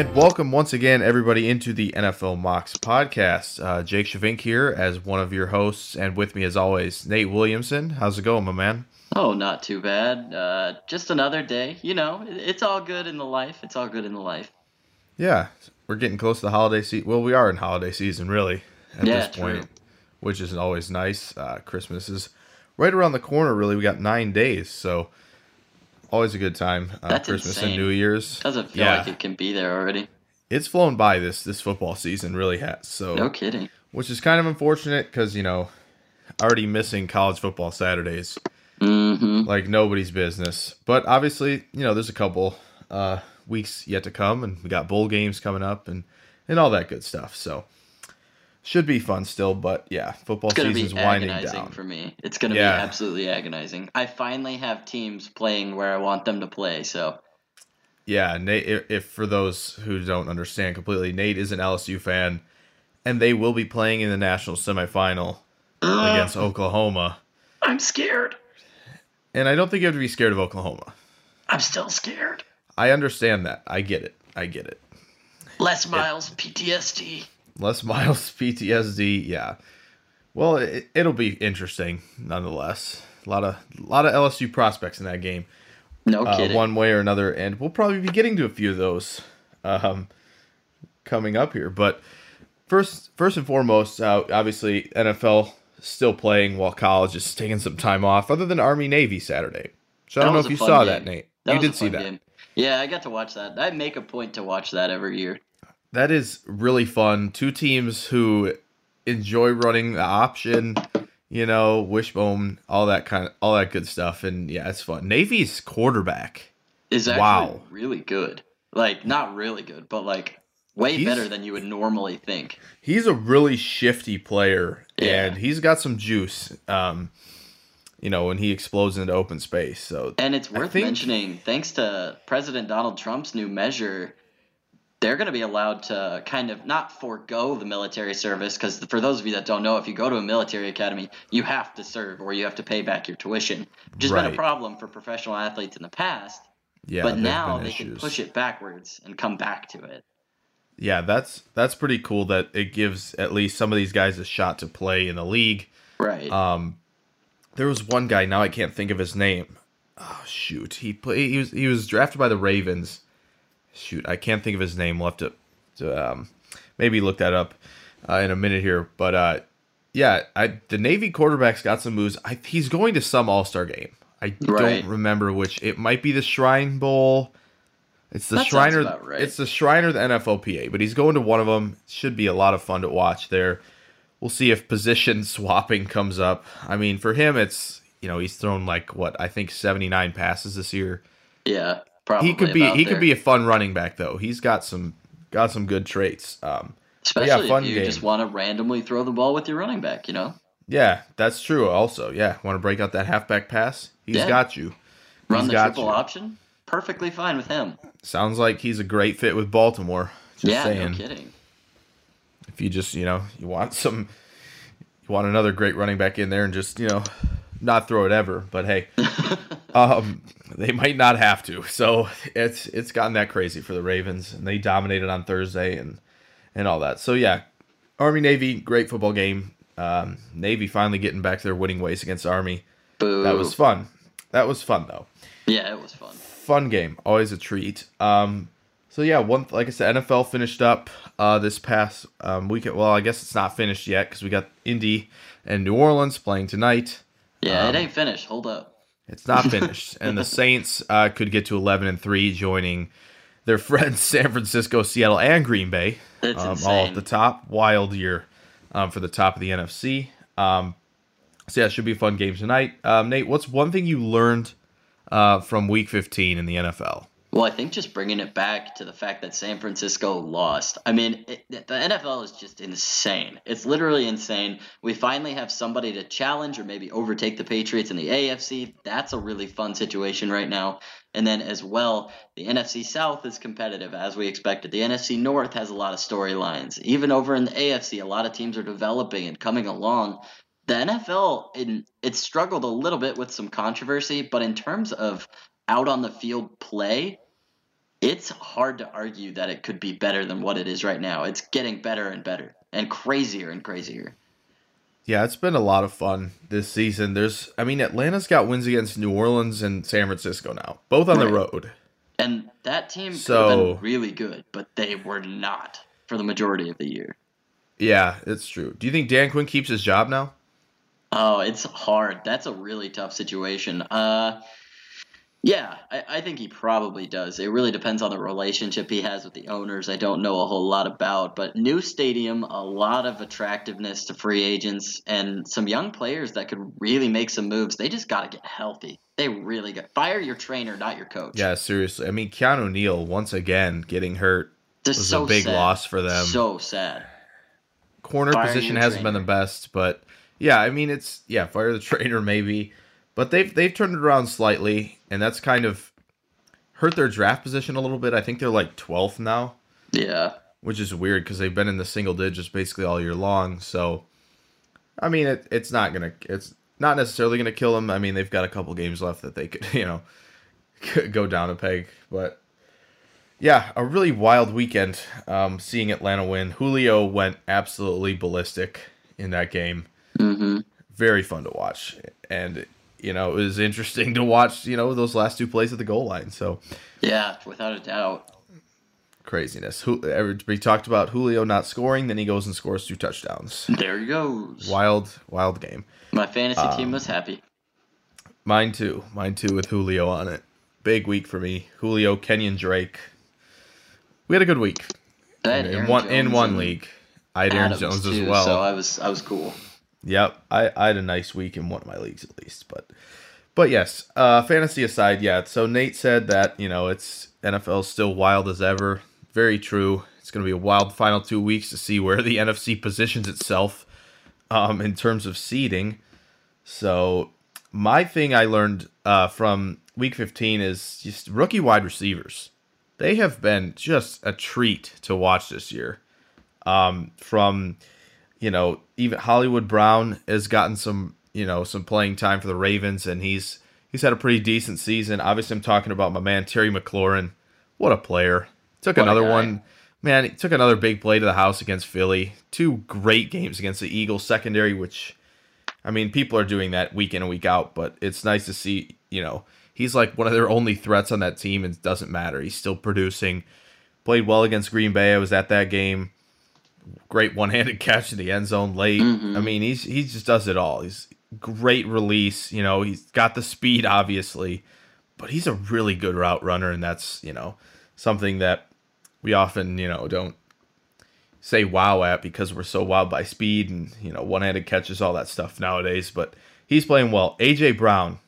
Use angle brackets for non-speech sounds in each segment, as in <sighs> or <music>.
And welcome once again, everybody, into the NFL Mocks podcast. Uh, Jake Shavink here as one of your hosts, and with me, as always, Nate Williamson. How's it going, my man? Oh, not too bad. Uh, just another day. You know, it's all good in the life. It's all good in the life. Yeah, we're getting close to the holiday season. Well, we are in holiday season, really, at Yeah, this point, true. which is always nice. Uh, Christmas is right around the corner, really. We got nine days, so always a good time. Uh, That's Christmas and. New Year's. Doesn't feel Yeah. like it can be there already. It's flown by this this football season, really has. So No kidding. which is kind of unfortunate because you know already missing college football Saturdays Mm-hmm. like nobody's business. But obviously, you know, there's a couple uh, weeks yet to come, and we got bowl games coming up and and all that good stuff. So should be fun still. But yeah, football season's winding down. for me. It's gonna Yeah. be absolutely agonizing. I finally have teams playing where I want them to play. So Yeah, Nate. If, if for those who don't understand completely, Nate is an LSU fan, and they will be playing in the national semifinal against Oklahoma. I'm scared. And I don't think you have to be scared of Oklahoma. I'm still scared. I understand that. I get it. I get it. Les Miles, PTSD. Les <laughs> Miles PTSD. Yeah. Well, it, it'll be interesting nonetheless. A lot of a lot of LSU prospects in that game, No uh, kidding. one way or another, and we'll probably be getting to a few of those um, coming up here. But first, first and foremost, uh, obviously NFL still playing while college is taking some time off, other than Army Navy Saturday. So I don't know if you saw game. that, Nate. That you did see that. game. Yeah, I got to watch that. I make a point to watch that every year. That is really fun. Two teams who enjoy running the option, you know, wishbone, all that kind of all that good stuff, and yeah, it's fun. Navy's quarterback, Is actually Wow. really good. Like not really good, but like way He's- better than you would normally think. he's a really shifty player, Yeah. and he's got some juice. Um, you know, when he explodes into open space. So And it's worth think- mentioning, thanks to President Donald Trump's new measure, they're going to be allowed to kind of not forego the military service because for those of you that don't know, if you go to a military academy, you have to serve or you have to pay back your tuition, which has been a problem for professional athletes in the past. yeah, but now they can push it backwards and come back to it. Yeah, that's that's pretty cool. That it gives at least some of these guys a shot to play in the league. Right. Um, there was one guy now I can't think of his name. Oh shoot, he play he was he was drafted by the Ravens. Shoot, I can't think of his name. We'll have to, to um, maybe look that up uh, in a minute here. But uh, yeah, I the Navy quarterback's got some moves. I, he's going to some All Star game. I Right. don't remember which. It might be the Shrine Bowl. It's the That Shriner. right. It's the Shriner, the NFLPA. But he's going to one of them. Should be a lot of fun to watch there. We'll see if position <laughs> swapping comes up. I mean, for him, it's you know he's thrown like what I think seventy nine passes this year. yeah. Probably he could be he there. could be a fun running back though. He's got some got some good traits. Um, Especially yeah, if you game. just want to randomly throw the ball with your running back, you know? yeah, that's true. Also, yeah, want to break out that halfback pass? He's Yeah. got you. Run the triple you. option. Perfectly fine with him. Sounds like he's a great fit with Baltimore. Just yeah, saying. no kidding. if you just you know you want some you want another great running back in there and just you know not throw it ever but hey <laughs> um, they might not have to. So it's it's gotten that crazy for the Ravens, and they dominated on Thursday and and all that. So yeah, Army Navy, great football game. Um, Navy finally getting back to their winning ways against Army. Boo. That was fun. That was fun though. Yeah, it was fun. Fun game, always a treat. Um, so yeah, one like I said, NFL finished up uh, this past um, weekend. Well, I guess it's not finished yet because we got Indy and New Orleans playing tonight. Yeah, Um, it ain't finished. Hold up. It's not finished, and the Saints uh, could get to eleven and three, joining their <laughs> friends San Francisco, Seattle, and Green Bay, um, all at the top. Wild year um, for the top of the NFC. Um, so yeah, it should be a fun game tonight. Um, Nate, what's one thing you learned uh, from Week 15 in the NFL? Well, I think just bringing it back to the fact that San Francisco lost. I mean, it, the NFL is just insane. It's literally insane. We finally have somebody to challenge or maybe overtake the Patriots in the AFC. That's a really fun situation right now. And then as well, the NFC South is competitive as we expected. The NFC North has a lot of storylines. Even over in the AFC, a lot of teams are developing and coming along. The NFL, in, it struggled a little bit with some controversy, but in terms of out on the field play, it's hard to argue that it could be better than what it is right now. It's getting better and better and crazier and crazier. Yeah, it's been a lot of fun this season. There's, I mean, Atlanta's got wins against New Orleans and San Francisco now, both on the road. And that team could have So- been really good, but they were not for the majority of the year. Yeah, it's true. Do you think Dan Quinn keeps his job now? Oh, it's hard. That's a really tough situation. Uh, yeah, I, I think he probably does. It really depends on the relationship he has with the owners. I don't know a whole lot about, but new stadium, a lot of attractiveness to free agents, and some young players that could really make some moves. They just got to get healthy. They really got fire your trainer, not your coach. Yeah, seriously. I mean, Keanu Neal once again getting hurt Just was so a big sad. loss for them. So sad. corner Fire position hasn't been the best, but yeah, I mean it's yeah, fire the <laughs> trainer maybe, but they've they've turned it around slightly, and that's kind of hurt their draft position a little bit. I think they're like twelfth now, Yeah. which is weird because they've been in the single digits basically all year long. So, I mean, it, it's not gonna it's not necessarily gonna kill them. I mean, they've got a couple games left that they could <laughs> you know <laughs> go down a peg, but yeah, a really wild weekend. Um, seeing Atlanta win, Julio went absolutely ballistic in that game. hmm Very fun to watch, and you know it was interesting <laughs> to watch. You know those last two plays at the goal line. So Yeah, without a doubt. craziness. Who everybody talked about Julio not scoring, then he goes and scores two touchdowns. There he goes. Wild, wild game. My fantasy Um, team was happy. Mine too. Mine too with Julio on it. Big week for me. Julio, Kenyan Drake. We had a good week. I had in Aaron one in one league. I had Aaron Adams, Jones as well. So I was I was cool. Yep, I, I had a nice week in one of my leagues at least, but but yes, uh, fantasy aside, yeah. So Nate said that you know it's NFL still wild as ever. Very true. It's going to be a wild final two weeks to see where the <laughs> NFC positions itself um, in terms of seeding. So my thing I learned uh, from Week 15 is just rookie wide receivers. They have been just a treat to watch this year. Um, from you know, even Hollywood Brown has gotten some, you know, some playing time for the Ravens, and he's he's had a pretty decent season. Obviously, I'm talking about my man Terry McLaurin. What a player! Took What another one, man. He took another big play to the house against Philly. Two great games against the Eagles secondary, which, I mean, people are doing that week in and week out, but it's nice to see. You know, he's like one of their only threats on that team, and it doesn't matter. He's still producing. Played well against Green Bay. I was at that game great one-handed <laughs> catch in the end zone late. Mhm. I mean, he's he just does it all. He's great release. You know, he's got the speed, obviously, but he's a really good route runner, and that's you know something that we often you know don't say wow at because we're so wowed by speed and you know one-handed catches, all that stuff nowadays. But he's playing well. AJ Brown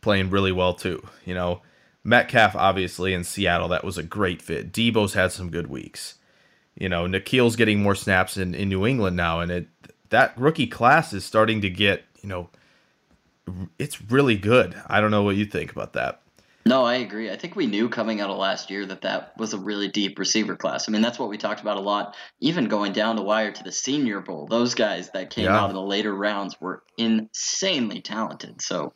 playing really well too. You know, Metcalf obviously in Seattle that was a great fit. Deebo's had some good weeks you know, N'Keal's getting more snaps in, in New England now, and it that rookie class is starting to get, you know, it's really good. I don't know what you think about that. No, I agree. I think we knew coming out of last year that that was a really deep receiver class. I mean, that's what we talked about a lot. Even going down the wire to the Senior Bowl, those guys that came Yeah. out in the later rounds were insanely talented. So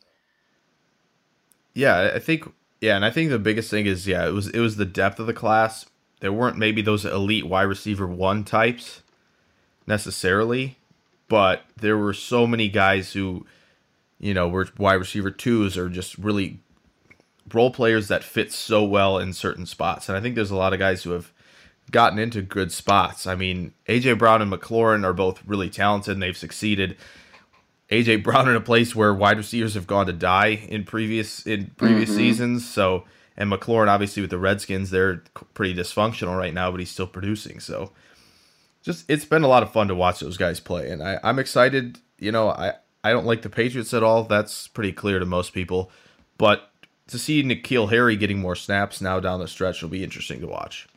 Yeah, I think yeah, and I think the biggest thing is yeah, it was it was the depth of the class. There weren't maybe those elite wide receiver one types necessarily, but there were so many guys who, you know, were wide receiver twos or just really role players that fit so well in certain spots. And I think there's a lot of guys who have gotten into good spots. I mean, AJ Brown and McLaurin are both really talented and they've succeeded. AJ Brown in a place where wide receivers have gone to die in previous in previous mm-hmm. seasons. So and McLaurin obviously with the Redskins, they're pretty dysfunctional right now, but he's still producing. So just it's been a lot of fun to watch those guys play, and I, I'm excited. You know, I I don't like the Patriots at all. That's pretty clear to most people, but to see N'Keal Harry getting more snaps now down the stretch will be interesting to watch.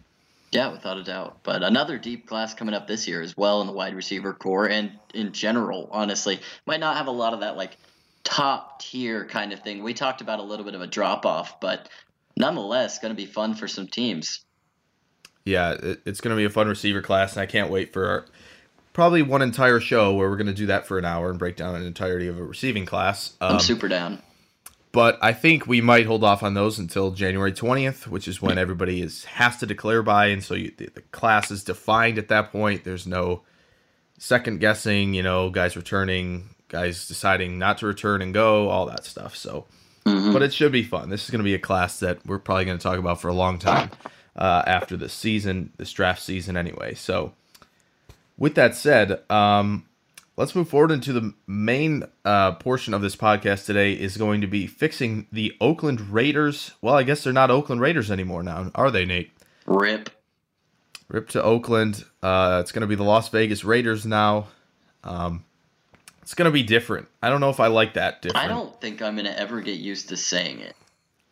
Yeah, without a doubt. But another deep class coming up this year as well in the wide receiver corps and in general, honestly. Might not have a lot of that like top tier kind of thing. We talked about a little bit of a drop off, but nonetheless, going to be fun for some teams. Yeah, it's going to be a fun receiver class, and I can't wait for our, probably one entire show where we're going to do that for an hour and break down an entirety of a receiving class. Um, I'm super down. But I think we might hold off on those until January 20th, which is when everybody is has to declare by, and so you, the, the class is defined at that point. There's no second guessing, you know, guys returning, guys deciding not to return and go, all that stuff. So, mm-hmm. but it should be fun. This is going to be a class that we're probably going to talk about for a long time uh, after this season, this draft season, anyway. So, with that said, um, let's move forward into the main uh, portion of this podcast today is going to be fixing the Oakland Raiders. Well, I guess they're not Oakland Raiders anymore now, are they, Nate? Rip. Rip to Oakland. Uh, it's going to be the Las Vegas Raiders now. Um, it's going to be different. I don't know if I like that different. I don't think I'm going to ever get used to saying it.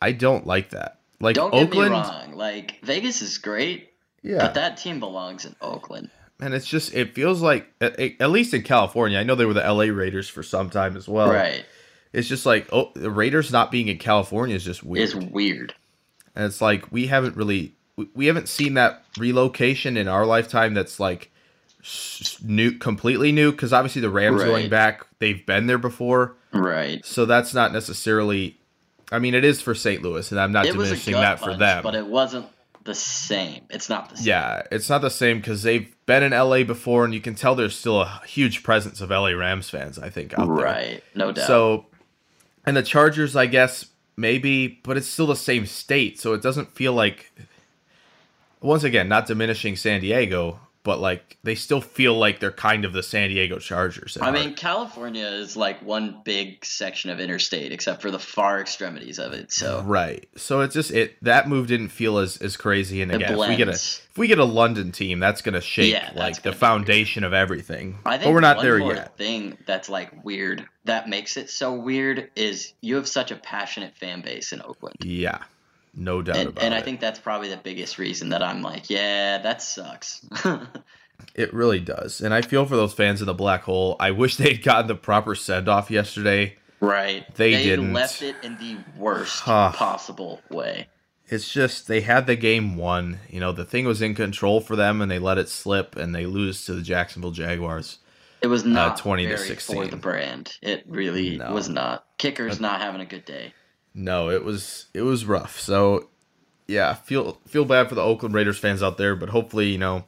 I don't like that. Like don't Oakland, get me wrong. Like Vegas is great, yeah, but that team belongs in Oakland and it's just it feels like at, at, least in California. I know they were the LA Raiders for some time as well. Right. It's just like oh, the Raiders not being in California is just weird. It's weird. And it's like we haven't really we haven't seen that relocation in our lifetime. That's like new, completely new. Because obviously the Rams right. going back, they've been there before. Right. So that's not necessarily. I mean, it is for St. Louis, and I'm not it diminishing that for them. But it wasn't the same. It's not the same. Yeah, it's not the same because they've been in LA before, and you can tell there's still a huge presence of LA Rams fans. I think out there, right? No doubt. So, and the Chargers, I guess maybe, but it's still the same state, so it doesn't feel like. Once again, not diminishing San Diego, but like they still feel like they're kind of the San Diego Chargers. I mean, California is like one big section of interstate, except for the far extremities of it. So right, so it's just it that move didn't feel as as crazy. And again, if we get a if we get a London team, that's gonna shake yeah, like the foundation of everything. I think but we're not there yet. Thing that's like weird that makes it so weird is you have such a passionate fan base in Oakland. Yeah, no doubt and, about and it. And I think that's probably the biggest reason that I'm like, yeah, that sucks. <laughs> it really does. And I feel for those fans in the black hole. I wish they'd gotten the proper send off yesterday. Right. They, they didn't. left it in the worst possible way. It's just they had the game won. You know, the thing was in control for them and they let it slip and they lose to the Jacksonville Jaguars. It was uh, not uh, 20 to 16 for the brand. It really no. was not. Kicker's not having a good day no, it was it was rough. So yeah, feel feel bad for the Oakland Raiders fans out there, but hopefully, you know,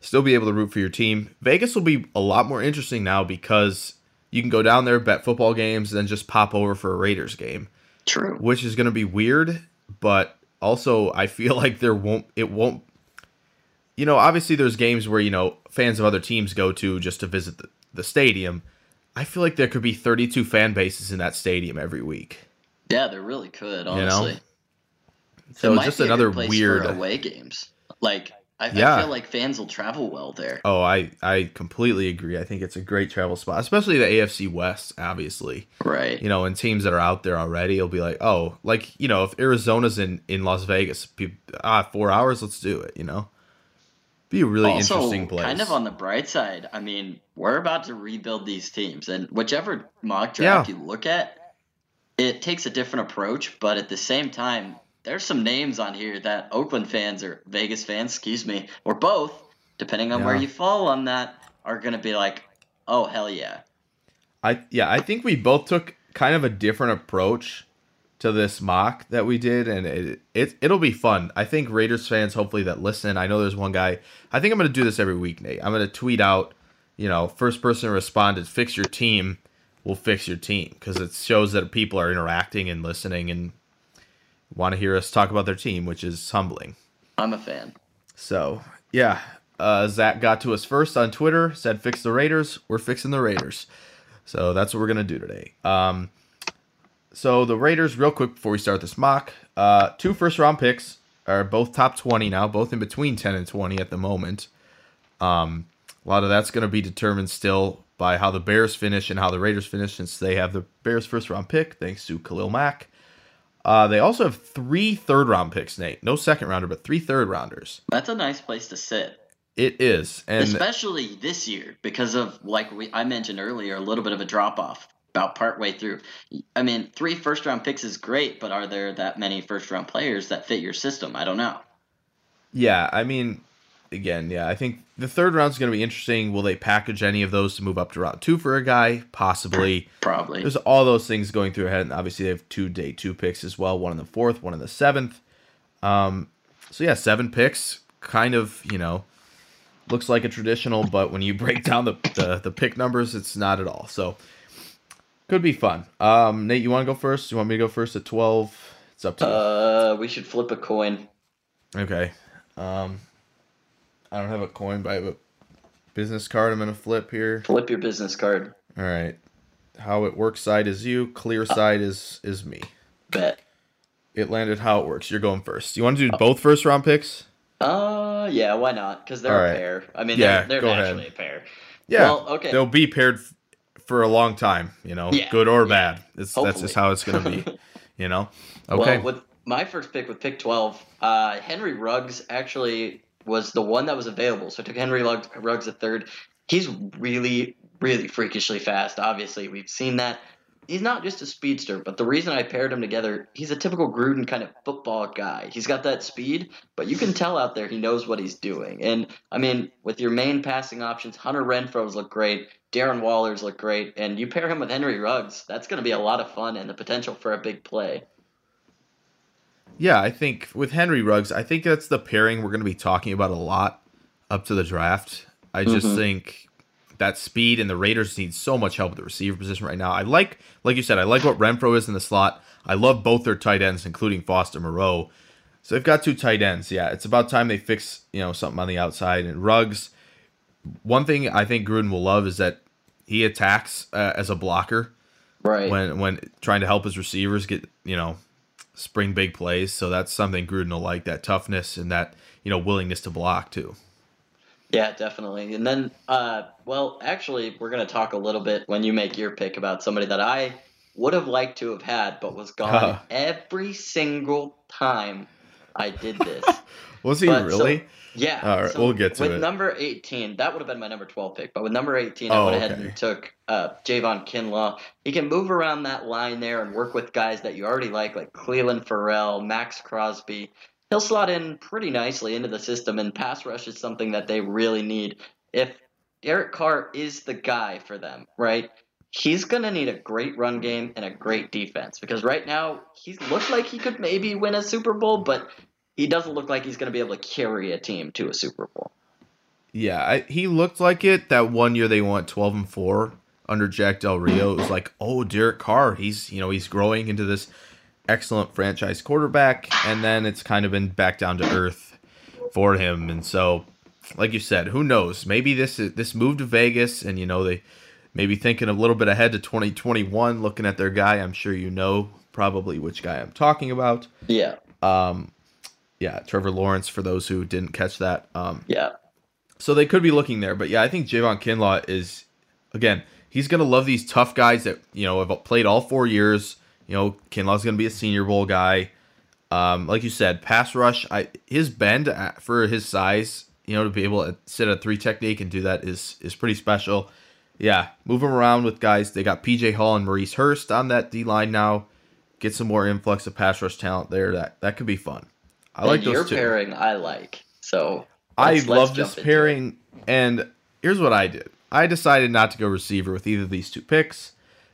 still be able to root for your team. Vegas will be a lot more interesting now because you can go down there, bet football games, and then just pop over for a Raiders game. True. Which is going to be weird, but also I feel <laughs> like there won't it won't you know, obviously there's games where, you know, fans of other teams go to just to visit the, the stadium. I feel like there could be 32 fan bases in that stadium every week. Yeah, there really could, honestly. You know? So it just another weird away games. Like I, yeah. I, feel like fans will travel well there. Oh, I I completely agree. I think it's a great travel spot, especially the AFC West, obviously. Right. You know, and teams that are out there already, it'll be like, oh, like you know, if Arizona's in in Las Vegas, people, ah, four hours, let's do it. You know, be a really also, interesting place. Kind of on the bright side, I mean, we're about to rebuild these teams, and whichever mock draft yeah. you look at, it takes a different approach, but at the same time, there's some names on here that Oakland fans or Vegas fans, excuse me, or both, depending on yeah. where you fall on that, are going to be like, "Oh hell yeah." I yeah, I think we both took kind of a different approach to this mock that we did, and it, it it'll be fun. I think Raiders fans, hopefully that listen. I know there's one guy. I think I'm gonna do this every week, Nate. I'm gonna tweet out, you know, first person responded, fix your team will fix your team because it shows that people are interacting and listening and want to hear us talk about their team, which is humbling. I'm a fan. So yeah, uh, Zach got to us first on Twitter, said fix the Raiders. We're fixing the Raiders. So that's what we're gonna do today. Um, so the Raiders, real quick before we start this mock, uh, two first round picks are both top twenty now, both in between ten and twenty at the moment. Um, a lot of that's going to be determined still by how the Bears finish and how the Raiders finish, since they have the Bears first round pick, thanks to Khalil Mack. Uh, they also have three third round picks, Nate. No second rounder, but three third rounders. That's a nice place to sit. It is, and especially this year because of like we I mentioned earlier, a little bit of a drop off about partway through. I mean, three first round picks is great, but are there that many first round players that fit your system? I don't know. Yeah, I mean, again, yeah, I think the third round is going to be interesting. Will they package any of those to move up to round two for a guy? Possibly. Probably. There's all those things going through ahead. And obviously, they have two day two picks as well one in the fourth, one in the seventh. Um, so, yeah, seven picks. Kind of, you know, looks like a traditional, but when you break <laughs> down the, the, the pick numbers, it's not at all. So, could be fun. Um, Nate, you want to go first? You want me to go first at 12? It's up to you. Uh, we should flip a coin. Okay. Um, I don't have a coin, but I have a business card I'm going to flip here. Flip your business card. All right. How it works side is you, clear side is is me. Bet. It landed how it works. You're going first. You want to do both first round picks? Uh, yeah, why not? Because they're All a pair. I mean, Yeah, they're, they're ahead. a pair. Yeah. Well, okay. They'll be paired f- for a long time, you know, Yeah, good or yeah. bad. It's that's just how it's going to be, <laughs> you know. Okay. Well, with my first pick with pick 12, uh, Henry Ruggs actually was the one that was available. So I took Henry Ruggs, Ruggs at third. He's really, really freakishly fast. Obviously, we've seen that. He's not just a speedster, but the reason I paired him together, he's a typical Gruden kind of football guy. He's got that speed, but you can tell out there he knows what he's doing. And I mean, with your main passing options, Hunter Renfrow's look great, Darren Waller's look great, and you pair him with Henry Ruggs, that's going to be a lot of fun and the potential for a big play. Yeah, I think with Henry Ruggs, I think that's the pairing we're going to be talking about a lot up to the draft. I just Mhm. think that speed and the Raiders need so much help at the receiver position right now. I like, like you said, I like what Renfrow is in the slot. I love both their tight ends, including Foster Moreau. So they've got two tight ends. Yeah, it's about time they fix you know something on the outside. And Ruggs, one thing I think Gruden will love is that he attacks uh, as a blocker Right. when when trying to help his receivers get you know spring big plays. So that's something Gruden will like that toughness and that you know willingness to block too. Yeah, definitely. And then, uh, well, actually, we're going to talk a little bit when you make your pick about somebody that I would have liked to have had, but was gone Uh-huh. <laughs> every single time I did this. <laughs> Was he But, so- really? yeah. All right, we'll get to with it. With number 18, that would have been my number 12 pick, but with number 18, I Oh, went ahead okay. and took uh, Javon Kinlaw. He can move around that line there and work with guys that you already like, like Clelin Ferrell, Maxx Crosby. He'll slot in pretty nicely into the system, and pass rush is something that they really need. If Derek Carr is the guy for them, right? He's going to need a great run game and a great defense because right now he looked like he could maybe win a Super Bowl, but he doesn't look like he's going to be able to carry a team to a Super Bowl. Yeah, I, he looked like it that one year they went twelve and four under Jack Del Rio. It was like, oh, Derek Carr, he's you know he's growing into this excellent franchise quarterback, and then it's kind of been back down to earth for him. And so, like you said, who knows? Maybe this is this move to Vegas, and you know they maybe thinking a little bit ahead to twenty twenty one, looking at their guy. I'm sure you know probably which guy I'm talking about. Yeah, Um, yeah, Trevor Lawrence. For those who didn't catch that, um, yeah, so they could be looking there, but yeah, I think Javon Kinlaw is again. He's gonna love these tough guys that you know have played all four years. You know, Kinlaw's gonna be a Senior Bowl guy. Um, like you said, pass rush. I his bend at- for his size, you know, to be able to sit at three technique and do that is is pretty special. Yeah, move him around with guys. They got PJ Hall and Maurice Hurst on that D line now. Get some more influx of pass rush talent there. That that could be fun. I like your two. pairing. I like so. I love this it. pairing, and here's what I did. I decided not to go receiver with either of these two picks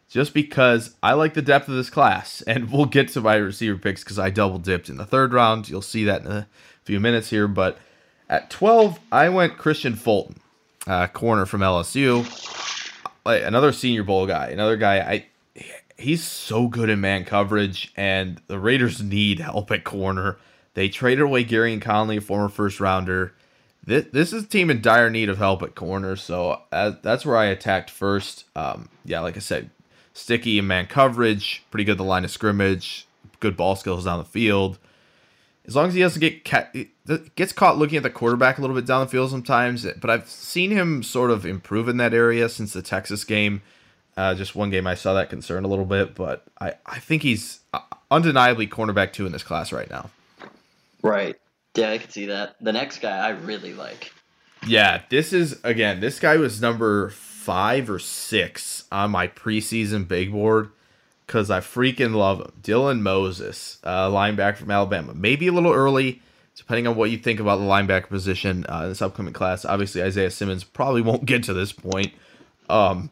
just because I like the depth of this class. <laughs> And we'll get to my receiver picks because I double dipped in the third round. You'll see that in a few minutes here. But at 12, I went Kristian Fulton, uh, corner from LSU. Another Senior Bowl guy, another guy. I he's so good in man coverage, and the Raiders need help at corner. They traded away Gareon Conley, a former first rounder. This, this is a team in dire need of help at corner, so uh, that's where I attacked first. Um, yeah, like I said, sticky in man coverage, pretty good the line of scrimmage, good ball skills down the field. As long as he doesn't get ca- gets caught looking at the quarterback a little bit down the field sometimes, but I've seen him sort of improve in that area since the Texas game. Uh, just one game I saw that concern a little bit, but I, I think he's uh, undeniably cornerback two in this class right now. Right. Yeah, I can see that. The next guy I really like. Yeah, this is again. This guy was number five or six on my preseason big board because I freaking love him. Dylan Moses, uh, linebacker from Alabama. Maybe a little early, depending on what you think about the linebacker position uh, in this upcoming class. Obviously, Isaiah Simmons probably won't get to this point. Um,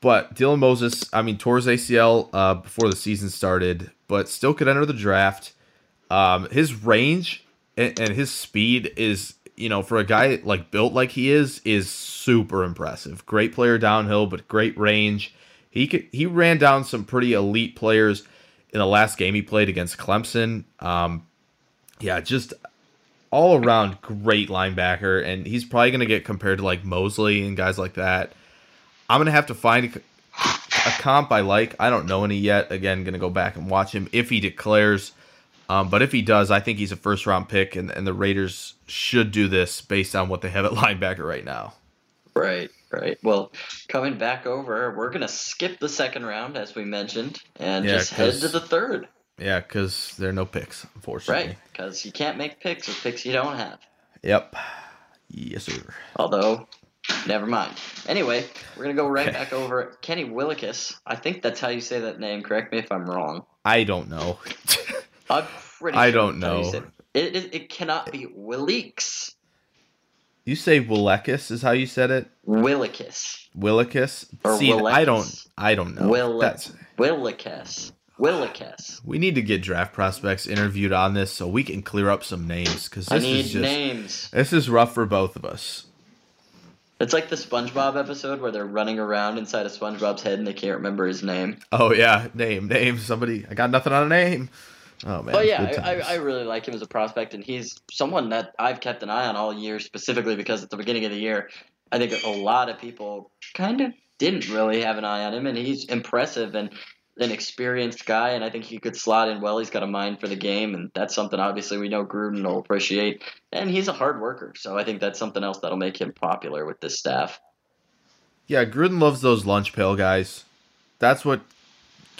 but Dylan Moses, I mean, his ACL uh, before the season started, but still could enter the draft. Um, his range and, and his speed is, you know, for a guy like built like he is, is super impressive. Great player downhill, but great range. He could he ran down some pretty elite players in the last game he played against Clemson. Um, yeah, just all around great linebacker, and he's probably going to get compared to like Mosley and guys like that. I'm going to have to find a, a, comp I like. I don't know any yet. Again, going to go back and watch him if he declares. Um, but if he does, I think he's a first round pick, and, and the Raiders should do this based on what they have at <laughs> linebacker right now. Right, right. Well, coming back over, we're going to skip the second round, as we mentioned, and yeah, just head to the third. Yeah, because there are no picks, unfortunately. Right, because you can't make picks with picks you don't have. Yep. Yes, sir. Although, never mind. Anyway, we're going to go right back over Kenny Willekes. I think that's how you say that name. Correct me if I'm wrong. I don't know. <laughs> I'm pretty I don't know. It, it, it cannot be Willikes. You say Willekes is how you said it? Willikis? Or See, Willekes. I don't I don't know. Will That's Willikis. Willikis. We need to get draft prospects interviewed on this so we can clear up some names because this is just names. This is rough for both of us. It's like the SpongeBob episode where they're running around inside of SpongeBob's head and they can't remember his name. Oh yeah, name, name. Somebody, I got nothing on a name. Oh man. But yeah, I, I, really like him as a prospect, and he's someone that I've kept an eye on all year, specifically because at the beginning of the year, I think a lot of people kind of didn't really have an eye on him, and he's impressive and an experienced guy, and I think he could slot in well. He's got a mind for the game, and that's something obviously we know Gruden will appreciate. And he's a hard worker, so I think that's something else that'll make him popular with this staff. Yeah, Gruden loves those lunch pail guys. That's what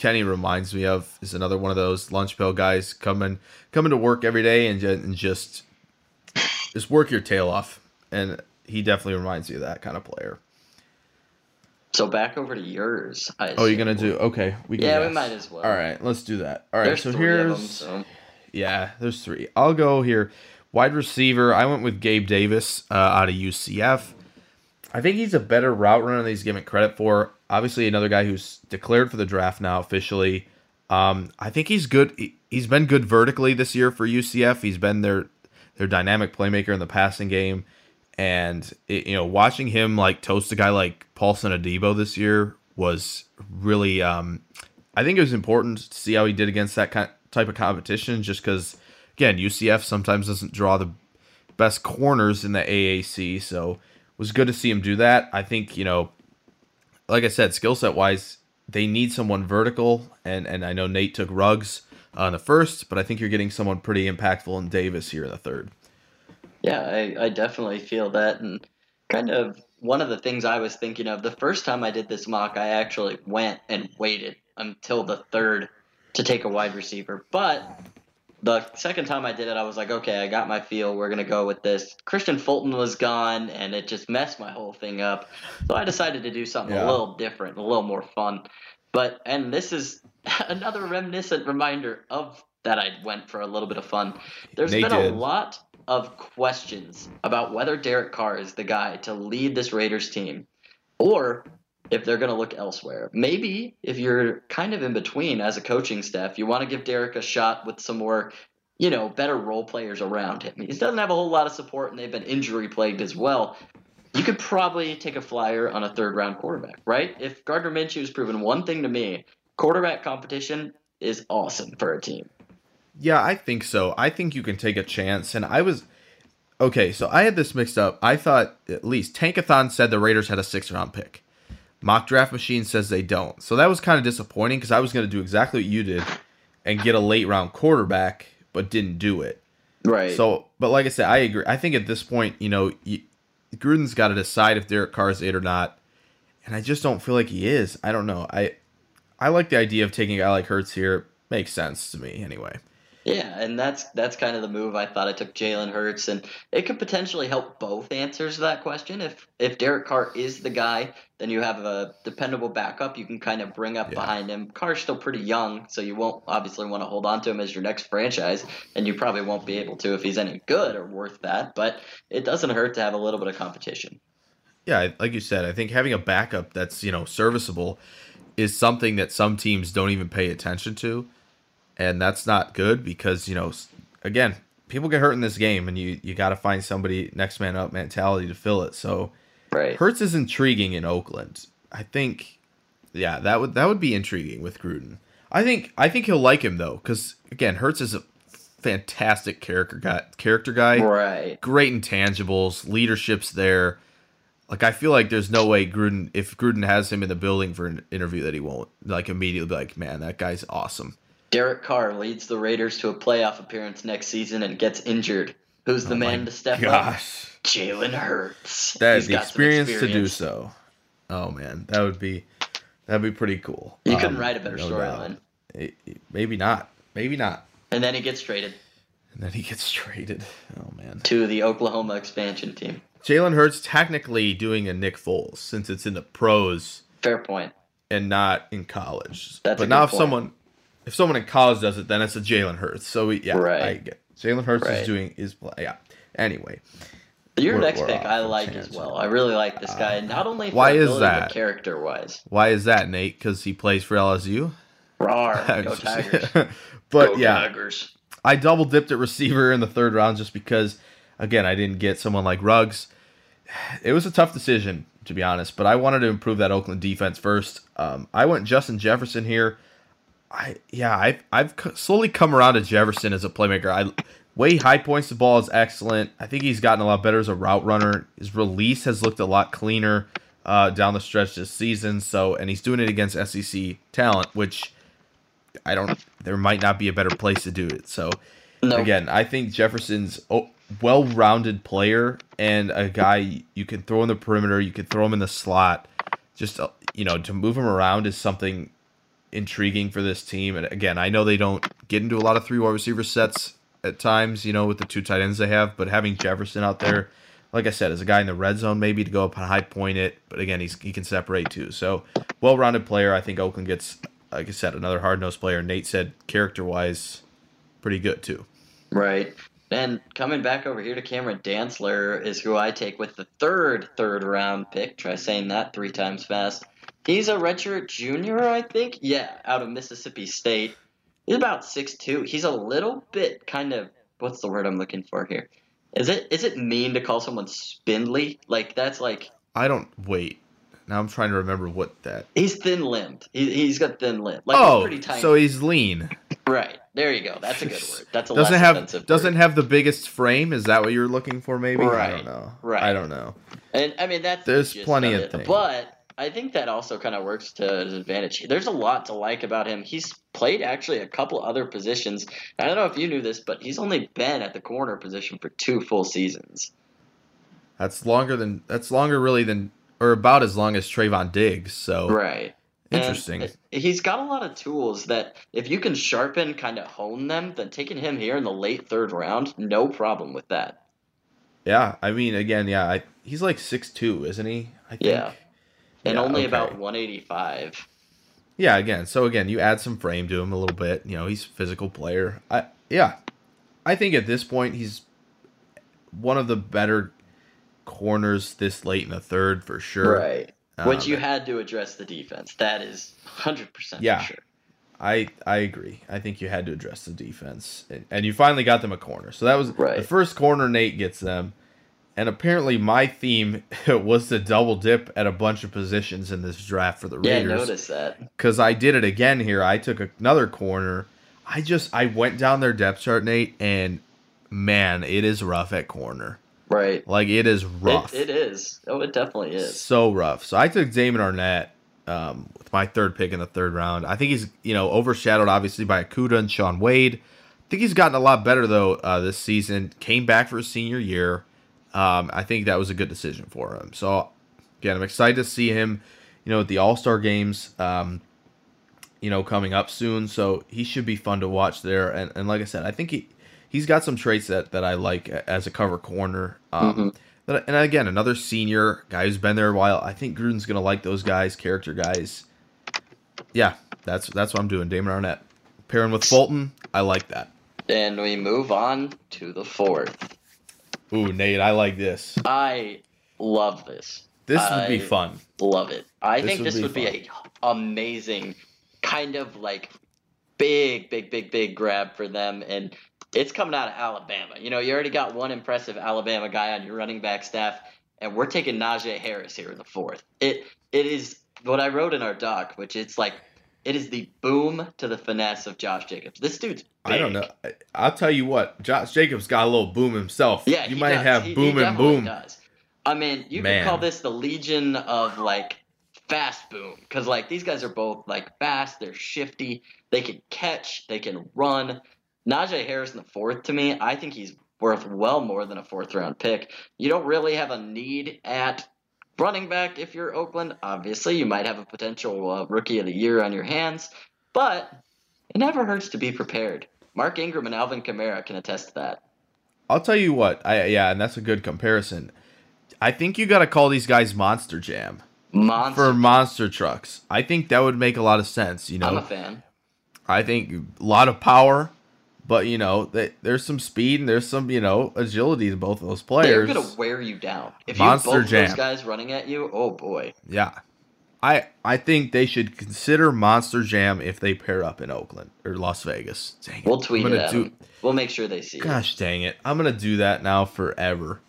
Kenny reminds me of. Is another one of those lunch pail guys coming coming to work every day and, and just just work your tail off. And he definitely reminds me of that kind of player. So back over to yours. oh, you're gonna do okay. We can yeah, guess. we might as well. All right, let's do that. All right, there's so here's them, so. yeah, there's three. I'll go here. Wide receiver. I went with Gabe Davis uh, out of UCF. I think he's a better route runner than he's given credit for. Obviously, another guy who's declared for the draft now officially. Um, I think he's good. He's been good vertically this year for UCF. He's been their their dynamic playmaker in the passing game. And it, you know, watching him like toast a guy like Paulson Adebo this year was really. Um, I think it was important to see how he did against that kind, type of competition, just because again, UCF sometimes doesn't draw the best corners in the AAC, so it was good to see him do that. I think you know, like I said, skill set wise, they need someone vertical, and and I know Nate took Ruggs uh, in the first, but I think you're getting someone pretty impactful in Davis here in the third. Yeah, I, I definitely feel that. And kind of one of the things I was thinking of the first time I did this mock, I actually went and waited until the third to take a wide receiver. But the second time I did it, I was like, okay, I got my feel. We're going to go with this. Kristian Fulton was gone, and it just messed my whole thing up. So I decided to do something yeah. a little different, a little more fun. But, and this is <laughs> another reminiscent reminder of that I went for a little bit of fun. There's they been did. a lot of questions about whether Derek Carr is the guy to lead this Raiders team, or if they're going to look elsewhere. Maybe if you're kind of in between as a coaching staff, you want to give Derek a shot with some more, you know, better role players around him. He doesn't have a whole lot of support, and they've been injury plagued as well. You could probably take a flyer on a third round quarterback, right? If Gardner Minshew has proven one thing to me, quarterback competition is awesome for a team. Yeah, I think so. I think you can take a chance. And I was okay. So I had this mixed up. I thought at least Tankathon said the Raiders had a six round pick. Mock Draft Machine says they don't. So that was kind of disappointing because I was going to do exactly what you did and get a late round quarterback, but didn't do it. Right. So, but like I said, I agree. I think at this point, you know, you, Gruden's got to decide if Derek Carr is it or not, and I just don't feel like he is. I don't know. I I like the idea of taking a guy like Hurts here. Makes sense to me anyway. Yeah, and that's that's kind of the move. I thought I took Jalen Hurts, and it could potentially help both answers to that question. If if Derek Carr is the guy, then you have a dependable backup you can kind of bring up Yeah. behind him. Carr's still pretty young, so you won't obviously want to hold on to him as your next franchise, and you probably won't be able to if he's any good or worth that. But it doesn't hurt to have a little bit of competition. Yeah, like you said, I think having a backup that's you know serviceable is something that some teams don't even pay attention to, and that's not good because you know again people get hurt in this game, and you you got to find somebody next man up mentality to fill it. So Right. Hurts is intriguing in Oakland. I think, yeah, that would that would be intriguing with Gruden. I think I think he'll like him though, because again, Hurts is a fantastic character guy. Character guy, Right. great intangibles, leadership's there. Like I feel like there's no way Gruden, if Gruden has him in the building for an interview, that he won't like immediately be like, man, that guy's awesome. Derek Carr leads the Raiders to a playoff appearance next season and gets injured. Who's the man to step up? Oh Gosh, Jalen Hurts. that He's the got experience, to do so. Oh man, that would be that'd be pretty cool. You couldn't Um, write a better no storyline. Eh, eh, Maybe not. Maybe not. And then he gets traded And then he gets traded. Oh man. to the Oklahoma expansion team. Jalen Hurts technically doing a Nick Foles since it's in the pros Fair point. and not in college. That's but now if point. someone if someone in college does it, then it's a Jalen Hurts. So we, yeah, Right. I get Jalen Hurts Right. is doing is yeah. Anyway, Your We're- next we're pick I like as well. I really like this guy, not only for why is that? character wise. why is that, Nate? Because he plays for LSU. Rawr, <laughs> go Tigers. <laughs> but go yeah, Tigers. I double dipped at receiver in the third round just because, again, I didn't get someone like Ruggs. It was a tough decision, to be honest, but I wanted to improve that Oakland defense first. Um, I went Justin Jefferson here. I yeah, I've I've slowly come around to Jefferson as a playmaker. I way high points the ball is excellent. I think he's gotten a lot better as a route runner. His release has looked a lot cleaner uh, down the stretch this season. So and he's doing it against SEC talent, which I don't. There might not be a better place to do it. So No. again, I think Jefferson's a well-rounded player and a guy you can throw in the perimeter. You can throw him in the slot. Just uh, you know, to move him around is something intriguing for this team. And again, I know they don't get into a lot of three wide receiver sets at times. You know, with the two tight ends they have, but having Jefferson out there. Like I said, as a guy in the red zone, maybe to go up and high point it, but again, he's he can separate too. So, well-rounded player. I think Oakland gets, like I said, another hard-nosed player. Nate said, character-wise, pretty good too. Right. And coming back over here to Cameron Dantzler is who I take with the third third round pick. Try saying that three times fast. He's a redshirt junior, I think. Yeah, out of Mississippi State. He's about six two. He's a little bit kind of what's the word I'm looking for here? Is it is it mean to call someone spindly? Like that's like I don't wait. Now I'm trying to remember what that. he's thin limbed. He, he's got thin limb. Like oh, he's so he's lean. right there you go. That's a good word. That's a doesn't have doesn't word. have the biggest frame. Is that what you're looking for? Maybe I don't know. right. I don't know. And I mean that's There's plenty of of things. But I think that also kind of works to his advantage. There's a lot to like about him. He's played actually a couple other positions. I don't know if you knew this, but he's only been at the corner position for two full seasons. That's longer than that's longer really than or about as long as Trevon Diggs. So Right. And Interesting. he's got a lot of tools that if you can sharpen, kind of hone them, then taking him here in the late third round, no problem with that. yeah, I mean, again, yeah, I, he's like six two, isn't he? I think. Yeah. And Yeah, only okay. about 185. Yeah, again, so again, you add some frame to him a little bit. You know, he's a physical player. I yeah, I think at this point he's one of the better corners this late in the third for sure. Right. Which Um, you had to address the defense. That is 100% Yeah. for sure. I I agree. I think you had to address the defense, and, and you finally got them a corner. So that was Right. the first corner Nate gets them, and apparently my theme <laughs> was to double dip at a bunch of positions in this draft for the Yeah, Raiders. noticed that. because I did it again here. I took another corner. I just I went down their depth chart, Nate, and man, it is rough at corner. Right. Like it is rough. It, it is. Oh, it definitely is. So rough. So I took Damon Arnette um, with my third pick in the third round. I think he's you know overshadowed obviously by Okudah and Shaun Wade. I think he's gotten a lot better though uh, this season. Came back for his senior year. Um, I think that was a good decision for him. So again, I'm excited to see him. You know, at the All Star games. Um, you know, coming up soon. So he should be fun to watch there. And, and like I said, I think he he's got some traits that, that I like as a cover corner. Um, that- and again, another senior guy who's been there a while. I think Gruden's gonna like those guys, character guys. Yeah, that's that's what I'm doing. Damon Arnette pairing with Fulton. I like that. And we move on to the fourth. Ooh, Nate, I like this. I love this. This would be fun. Love it. I This think would this be would be a amazing kind of like big, big, big, big grab for them. And it's coming out of Alabama. You know, you already got one impressive Alabama guy on your running back staff, and we're taking Najee Harris here in the fourth. It it is what I wrote in our doc, which it's like it is the boom to the finesse of Josh Jacobs. This dude's big. I don't know. I'll tell you what. Josh Jacobs got a little boom himself. Yeah, you he might does. have He- he boom and boom. Does. I mean, you Man. could call this the legion of like fast boom because like these guys are both like fast. They're shifty. They can catch. They can run. Najee Harris in the fourth to me, I think he's worth well more than a fourth round pick. You don't really have a need at running back if you're Oakland. Obviously, you might have a potential uh, rookie of the year on your hands, but it never hurts to be prepared. Mark Ingram and Alvin Kamara can attest to that. I'll tell you what. I yeah, and that's a good comparison. I think you got to call these guys Monster Jam Monster. for monster trucks. I think that would make a lot of sense. You know. I'm a fan. I think a lot of power, but you know, they, there's some speed and there's some you know agility to both of those players. They're gonna wear you down. If Monster you have both jam. those guys running at you, oh boy. Yeah. I I think they should consider Monster Jam if they pair up in Oakland or Las Vegas. Dang it. We'll tweet it at do- them. We'll make sure they see it. Gosh dang it. I'm gonna do that now forever.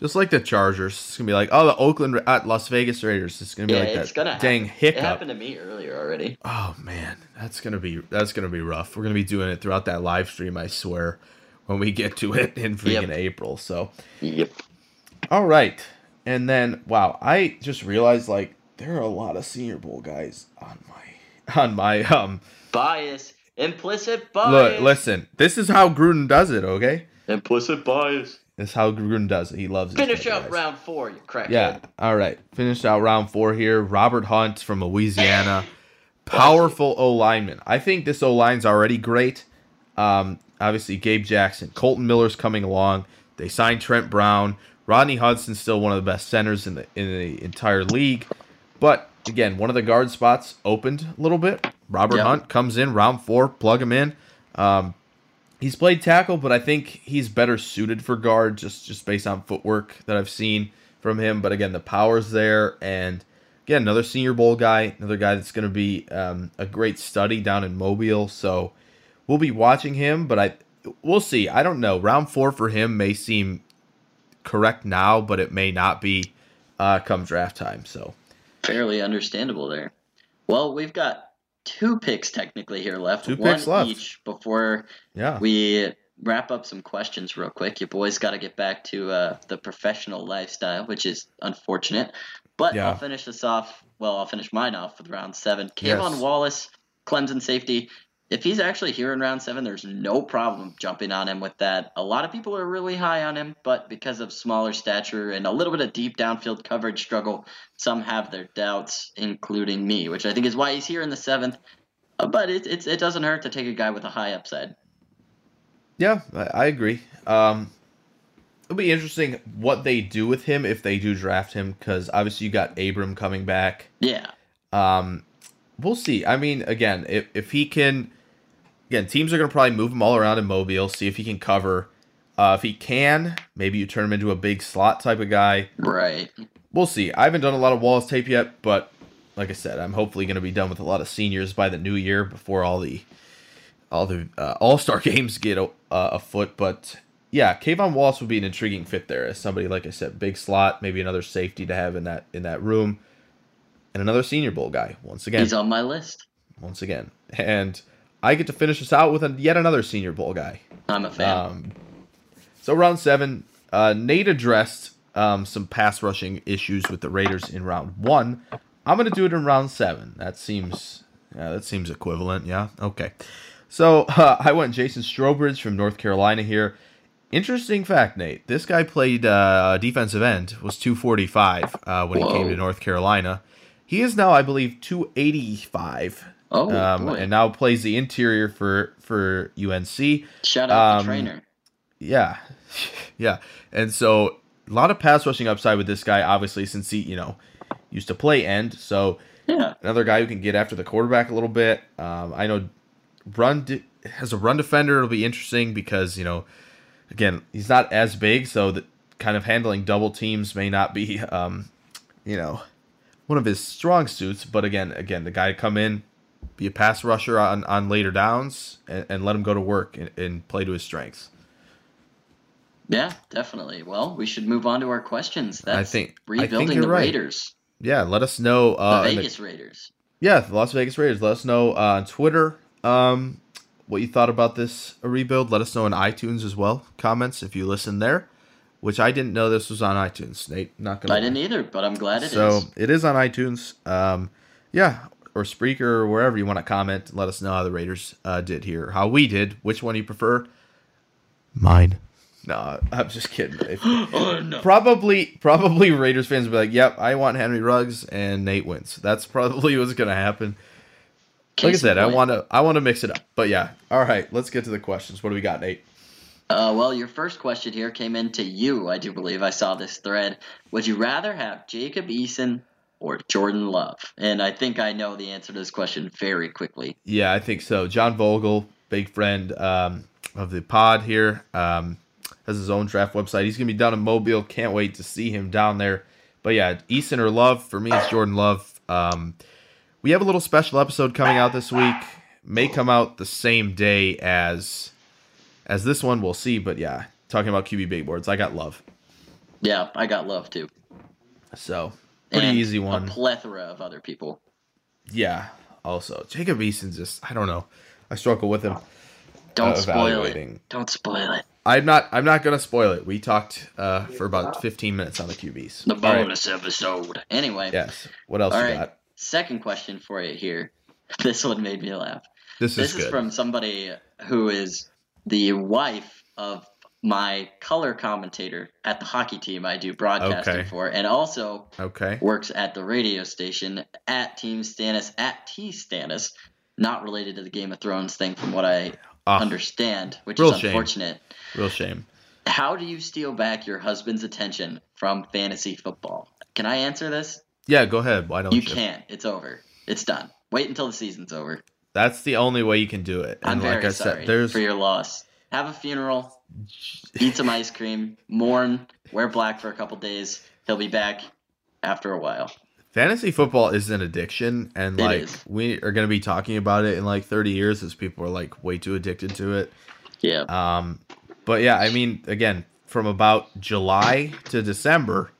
Just like the Chargers. It's gonna be like, oh the Oakland at Las Vegas Raiders. It's gonna be Yeah, like it's that gonna dang happen. hiccup. It happened to me earlier already. Oh man, that's gonna be that's gonna be rough. We're gonna be doing it throughout that live stream, I swear, when we get to it in freaking Yep. April. So Yep. all right. And then wow, I just realized like there are a lot of senior bowl guys on my on my um Bias. Implicit bias. look listen, this is how Gruden does it, okay? Implicit bias. This is how Gruden does it. He loves his Finish young up guys. round four, you crackhead. Yeah. All right. Finished out round four here. Robert Hunt from Louisiana. Powerful O lineman. I think this O line's already great. Um, obviously, Gabe Jackson. Kolton Miller's coming along. They signed Trent Brown. Rodney Hudson's still one of the best centers in the in the entire league. But again, one of the guard spots opened a little bit. Robert Yep. Hunt comes in round four, plug him in. Um, he's played tackle, but I think he's better suited for guard just just based on footwork that I've seen from him. But again, the power's there, and again, another Senior Bowl guy, another guy that's going to be um, a great study down in Mobile. So we'll be watching him, but I we'll see. I don't know. Round four for him may seem correct now, but it may not be uh, come draft time. So Fairly understandable there. Well, we've got two picks technically here left. Two One picks left. each before yeah, we wrap up some questions real quick. Your boys got to get back to uh, the professional lifestyle, which is unfortunate. But Yeah. I'll finish this off. Well, I'll finish mine off with round seven. K'Von Yes. Wallace, Clemson safety. If he's actually here in round seven, there's no problem jumping on him with that. A lot of people are really high on him, but because of smaller stature and a little bit of deep downfield coverage struggle, some have their doubts, including me, which I think is why he's here in the seventh. Uh, But it, it's, it doesn't hurt to take a guy with a high upside. Yeah, I, I agree. Um, it'll be interesting what they do with him if they do draft him, because obviously you got Abram coming back. Yeah. Um, we'll see. I mean, again, if if he can, again, teams are gonna probably move him all around in Mobile, see if he can cover. Uh, if he can, maybe you turn him into a big slot type of guy. Right. we'll see. I haven't done a lot of Wallace tape yet, but like I said, I'm hopefully going to be done with a lot of seniors by the new year before all the all the uh, All Star <laughs> games get uh, afoot. But yeah, K'Von Wallace would be an intriguing fit there as somebody like I said, big slot, maybe another safety to have in that in that room, and another Senior Bowl guy once again. He's on my list once again, and I get to finish this out with a, yet another Senior Bowl guy. I'm a fan. Um, so round seven, uh, Nate addressed um, some pass rushing issues with the Raiders in round one. I'm gonna do it in round seven. That seems yeah, that seems equivalent. Yeah, okay. So <laughs> uh, I went Jason Strowbridge from North Carolina here. Interesting fact, Nate. This guy played uh, defensive end, was 245 uh, when Whoa. he came to North Carolina. He is now, I believe, 285. Oh, um, boy. and now plays the interior for for UNC. Shout out um, the trainer. Yeah, <laughs> yeah, and so a lot of pass rushing upside with this guy, obviously, since he you know used to play end. So yeah, another guy who can get after the quarterback a little bit. Um, I know run de- as a run defender it'll be interesting because you know again he's not as big, so that kind of handling double teams may not be <laughs> um, you know one of his strong suits. But again, again the guy come in, be a pass rusher on on later downs, and, and let him go to work and, and play to his strengths. Yeah, definitely. Well, we should move on to our questions. That's I think rebuilding I think the right. Raiders. Yeah, let us know. Uh, the Vegas the, Raiders. Yeah, the Las Vegas Raiders. Let us know uh, on Twitter um, what you thought about this rebuild. Let us know in iTunes as well. Comments if you listen there, which I didn't know this was on iTunes. Nate, not gonna. I didn't either, but I'm glad it so, is. so, it is on iTunes. Um, yeah, or Spreaker or wherever you want to comment. Let us know how the Raiders uh, did here, how we did, which one do you prefer. Mine. No, I'm just kidding. <gasps> oh, no. Probably, probably Raiders fans will be like, "Yep, I want Henry Ruggs and Nate wins." That's probably what's gonna happen. Case like I said, I want to, I want to mix it up. But yeah, all right, let's get to the questions. What do we got, Nate? Uh, well, your first question here came in to you. I do believe I saw this thread. Would you rather have Jacob Eason or Jordan Love? And I think I know the answer to this question very quickly. Yeah, I think so. John Vogel, big friend um, of the pod here. Um, has his own draft website. He's gonna be down in Mobile. Can't wait to see him down there. But yeah, Eason or Love for me, it's Jordan Love. Um, we have a little special episode coming out this week. May come out the same day as as this one. We'll see. But yeah, talking about QB big boards, I got Love. Yeah, I got Love too. So pretty and easy one. A plethora of other people. Yeah. Also, Jacob Eason just I don't know. I struggle with him. Don't uh, spoil it. Don't spoil it. I'm not. I'm not gonna spoil it. We talked uh, for about 15 minutes on the QBs. The bonus right. episode. Anyway. Yes. What else All you right. got? Second question for you here. <laughs> This one made me laugh. This, is, this is, is from somebody who is the wife of my color commentator at the hockey team I do broadcasting okay. for, and also okay. works at the radio station at Team Stannis at T Stannis. Not related to the Game of Thrones thing, from what I uh, understand, which is unfortunate. Real shame. How do you steal back your husband's attention from fantasy football? Can I answer this? Yeah, go ahead. Why don't you? You can't. It's over. It's done. Wait until the season's over. That's the only way you can do it. And I'm like very I sorry said, there's... for your loss. Have a funeral, eat some ice cream, mourn, wear black for a couple days. He'll be back after a while. Fantasy football is an addiction, and like we are going to be talking about it in like 30 years as people are like way too addicted to it. Yeah. Um, but yeah, I mean, again, from about July to December,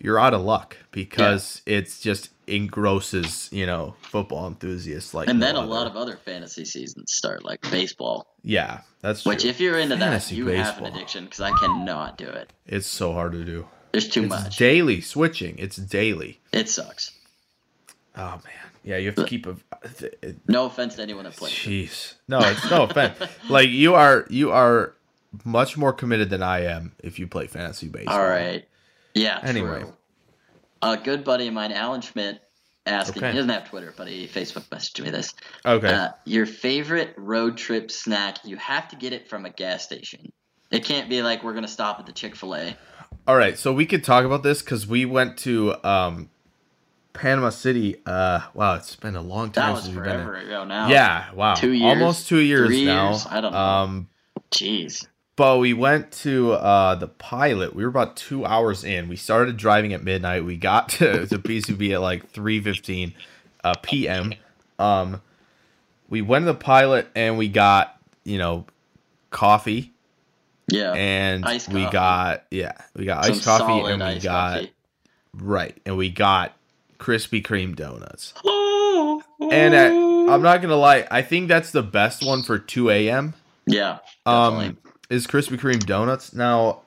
you're out of luck because yeah. it's just engrosses, you know, football enthusiasts like. And no then a lot of other fantasy seasons start, like baseball. Yeah, that's true. Which, if you're into fantasy that, you baseball. have an addiction because I cannot do it. It's so hard to do. There's too it's much. Daily switching. It's daily. It sucks. Oh man. Yeah, you have to keep a. It, no offense to anyone that plays. Jeez, no, it's no offense. <laughs> Like you are, you are much more committed than I am if you play fantasy baseball. All right. Yeah. Anyway, true. A good buddy of mine, Alan Schmidt, asking. Okay. He doesn't have Twitter, but he Facebook messaged me this. Okay. Uh, your favorite road trip snack? You have to get it from a gas station. It can't be like we're gonna stop at the Chick Fil A. All right, so we could talk about this because we went to um, Panama City. Uh, wow, it's been a long time that was since we've been there. ago now. Yeah, wow, two years, almost two years three now. Years? I don't know. Um, Jeez. But we went to uh, the pilot. We were about two hours in. We started driving at midnight. We got to, <laughs> to PCB at like three fifteen uh, p.m. Um, we went to the pilot and we got you know coffee Yeah. and we got yeah we got Some iced coffee and we got coffee. right and we got Krispy Kreme donuts. And uh, I'm not gonna lie, I think that's the best one for 2 a.m. Yeah. Um, definitely. Is Krispy Kreme donuts. Now,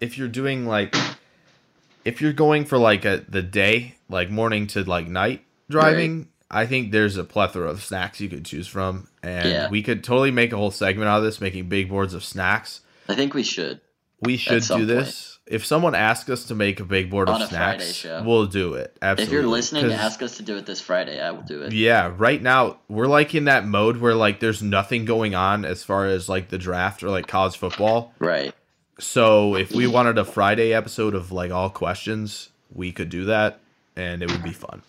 if you're doing like, if you're going for like a the day, like morning to like night driving, I think there's a plethora of snacks you could choose from, and Yeah. we could totally make a whole segment out of this, making big boards of snacks. I think we should. We should do this. If someone asks us to make a big board On of snacks, we'll do it. Absolutely. If you're listening, 'Cause- ask us to do it this Friday. I will do it. Yeah, right now we're like in that mode where like there's nothing going on as far as like the draft or like college football. Right. So if we wanted a Friday episode of like all questions, we could do that and it would be fun.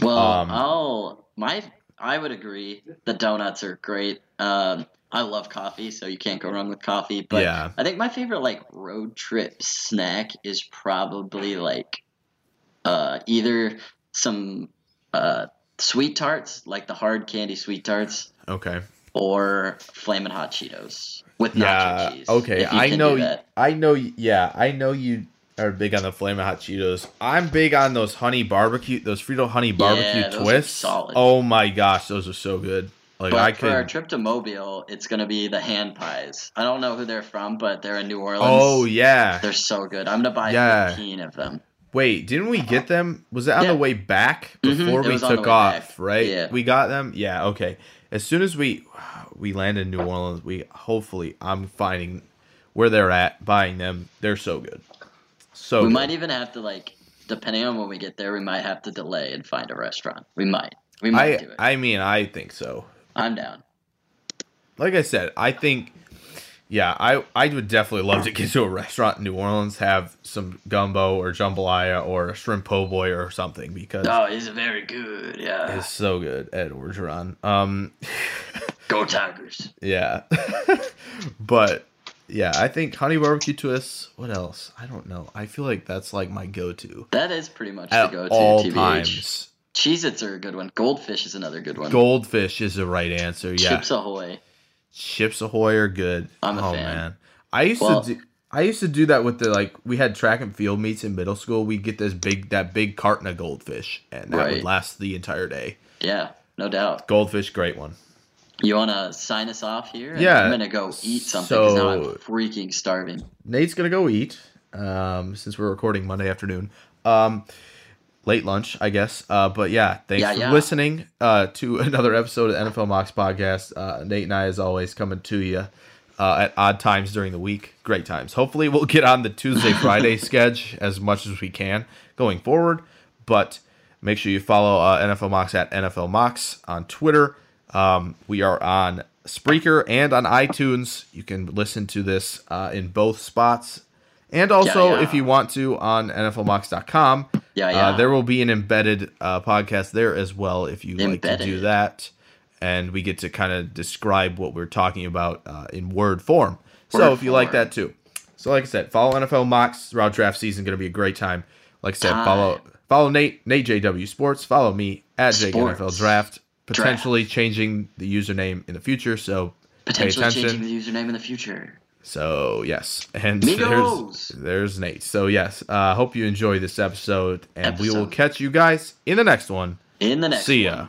Well, Um, I'll my I would agree. The donuts are great. Um, I love coffee, so you can't go wrong with coffee. But Yeah. I think my favorite like road trip snack is probably like uh, either some uh, sweet tarts, like the hard candy sweet tarts, Okay. or flaming hot Cheetos with nacho Yeah. cheese. Okay. I know. I know. Yeah. I know you are big on the flaming hot Cheetos. I'm big on those honey barbecue, those Frito honey barbecue are twists. solid. Oh my gosh, those are so good. Like But I for our could. trip to Mobile, it's gonna be the hand pies. I don't know who they're from, but they're in New Orleans. Oh yeah. They're so good. I'm gonna buy Yeah. 15 of them. Wait, didn't we get them? Was it on Yeah. the way back Mhm, before it we was on the took off? back. Right? Yeah. We got them. Yeah. Okay. As soon as we <sighs> we land in New Orleans, we hopefully I'm finding where they're at, buying them. They're so good. So we good. might even have to like, depending on when we get there, we might have to delay and find a restaurant. We might. We might I do it. I mean I think so. I'm down. Like I said, I think. Yeah, I I would definitely love to get to a restaurant in New Orleans, have some gumbo or jambalaya or a shrimp po' boy or something because Oh, it's very good. Yeah. it's so good at Orgeron. Um, <laughs> Go Tigers. Yeah. <laughs> but yeah, I think honey barbecue twists. What else? I don't know. I feel like that's like my go-to That is pretty much the go-to. all TBH. times. Cheez-Its are a good one. Goldfish is another good one. Goldfish is the right answer. Yeah, Chips Ahoy. Chips Ahoy are good. I'm a oh fan. man, I used Well- to do. I used to do that with the like we had track and field meets in middle school. We get this big that big carton of goldfish, and that would last the entire day. Yeah, no doubt. Goldfish, great one. You want to sign us off here? Yeah. I'm gonna go eat something because now I'm freaking starving. Nate's gonna go eat. Um, since we're recording Monday afternoon. Um, late lunch, I guess. Uh, but yeah, thanks Yeah, for yeah. listening. Uh, to <laughs> another episode of NFL Mocks Podcast. Uh, Nate and I, as always, coming to you. Uh, at odd times during the week, great times. Hopefully, we'll get on the Tuesday <laughs> Friday sketch as much as we can going forward. But make sure you follow uh, NFL Mocks at NFL Mocks on Twitter. Um, we are on Spreaker and on iTunes. You can listen to this uh, in both spots. And also, yeah. if you want to, on NFLMocks.com. Yeah, yeah. Uh, there will be an embedded uh, podcast there as well if you like to do that. And we get to kind of describe what we're talking about uh, in word form. so Word if you like that too. So like I said, follow NFL Mocks throughout draft season. Going to be a great time. Like I said, follow Time. follow Nate Nate JW Sports. Follow me at Jake Sports. NFL Draft. Potentially changing the username in the future. So Potentially changing the username in the future. So yes, and Migos. there's there's Nate. So yes, uh, hope you enjoy this episode, and we will catch you guys in the next one. In the next See ya. one.